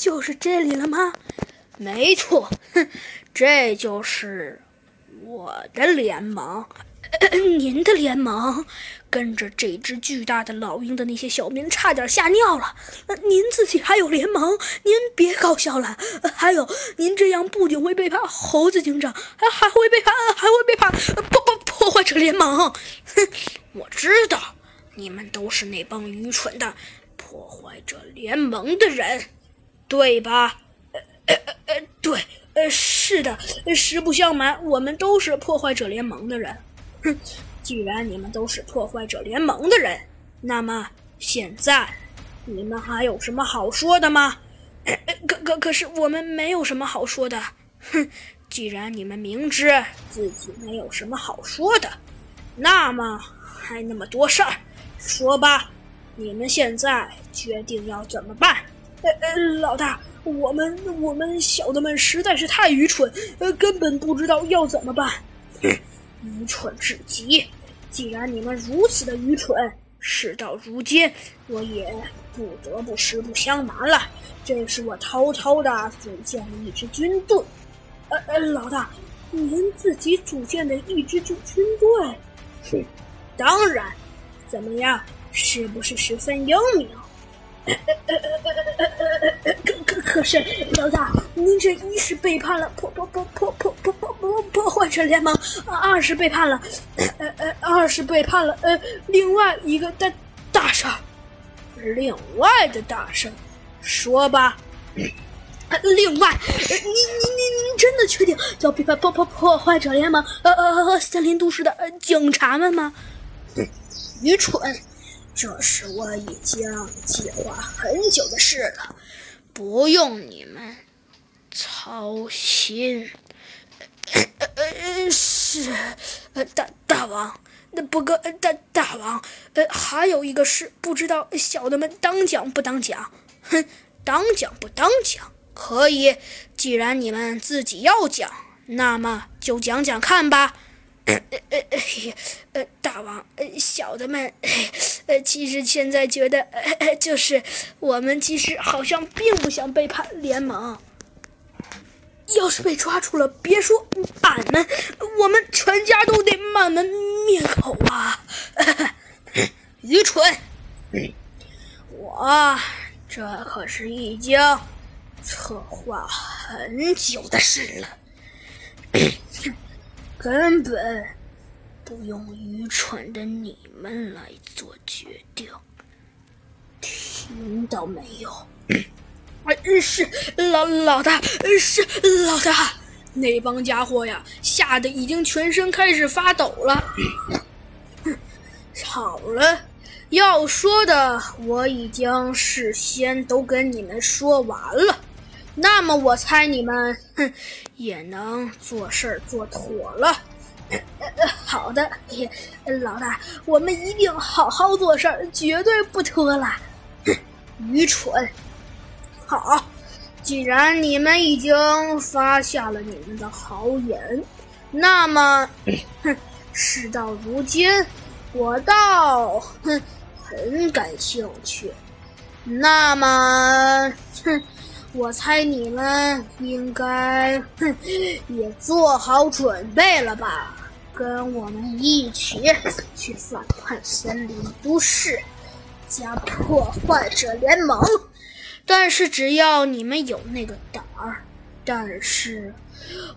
就是这里了吗？没错，哼，这就是我的联盟。您的联盟跟着这只巨大的老鹰的那些小民差点吓尿了。您自己还有联盟？您别搞笑了。还有，您这样不仅会背叛猴子警长，还还会背叛，还会背叛破破破坏者联盟。哼，我知道，你们都是那帮愚蠢的破坏者联盟的人，对吧？呃呃呃，对，呃，是的，实不相瞒，我们都是破坏者联盟的人。哼，既然你们都是破坏者联盟的人，那么现在你们还有什么好说的吗？可可可是我们没有什么好说的。哼，既然你们明知自己没有什么好说的，那么还那么多事儿，说吧，你们现在决定要怎么办？呃呃，老大，我们我们小的们实在是太愚蠢，呃，根本不知道要怎么办。愚蠢至极！既然你们如此的愚蠢，事到如今，我也不得不实不相瞒了。这是我偷偷的组建了一支军队。呃呃，老大，您自己组建的一支军军队？哼，当然。怎么样，是不是十分英明？可可可是，老大，您这一是背叛了破破破破破破破破破坏者联盟，二是背叛了，呃呃，二是背叛了呃另外一个大大事儿，另外的大事，说吧。另外，您您您您真的确定要背叛破破破坏者联盟？呃呃呃，森林都市的警察们吗？愚蠢。这是我已经计划很久的事了，不用你们操心。呃呃呃是，呃大大王，那不过大大王，呃还有一个事，不知道小的们当讲不当讲？哼，当讲不当讲？可以，既然你们自己要讲，那么就讲讲看吧。呃呃呃呃，大王，小的们，呃，其实现在觉得，就是我们其实好像并不想背叛联盟。要是被抓住了，别说俺们，我们全家都得满门灭口啊！愚蠢！我这可是已经策划很久的事了。根本不用愚蠢的你们来做决定，听到没有？是老老大，是老大，那帮家伙呀，吓得已经全身开始发抖了。好了，要说的我已经事先都跟你们说完了。那么我猜你们，哼，也能做事儿做妥了。好的，老大，我们一定好好做事，绝对不拖了。愚蠢！好，既然你们已经发下了你们的豪言，那么，哼，事到如今，我倒哼很感兴趣。那么，哼。我猜你们应该哼也做好准备了吧？跟我们一起去反叛森林都市，加破坏者联盟。但是只要你们有那个胆儿，但是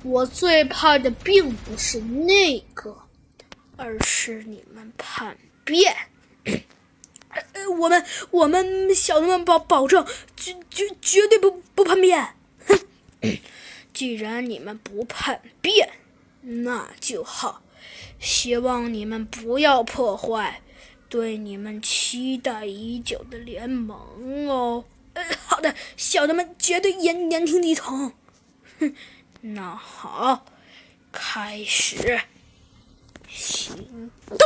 我最怕的并不是那个，而是你们叛变。呃，我们我们小的们保保证绝绝绝对不不叛变。哼，既然你们不叛变，那就好。希望你们不要破坏对你们期待已久的联盟哦。呃，好的，小的们绝对言言听计从。哼，那好，开始行动。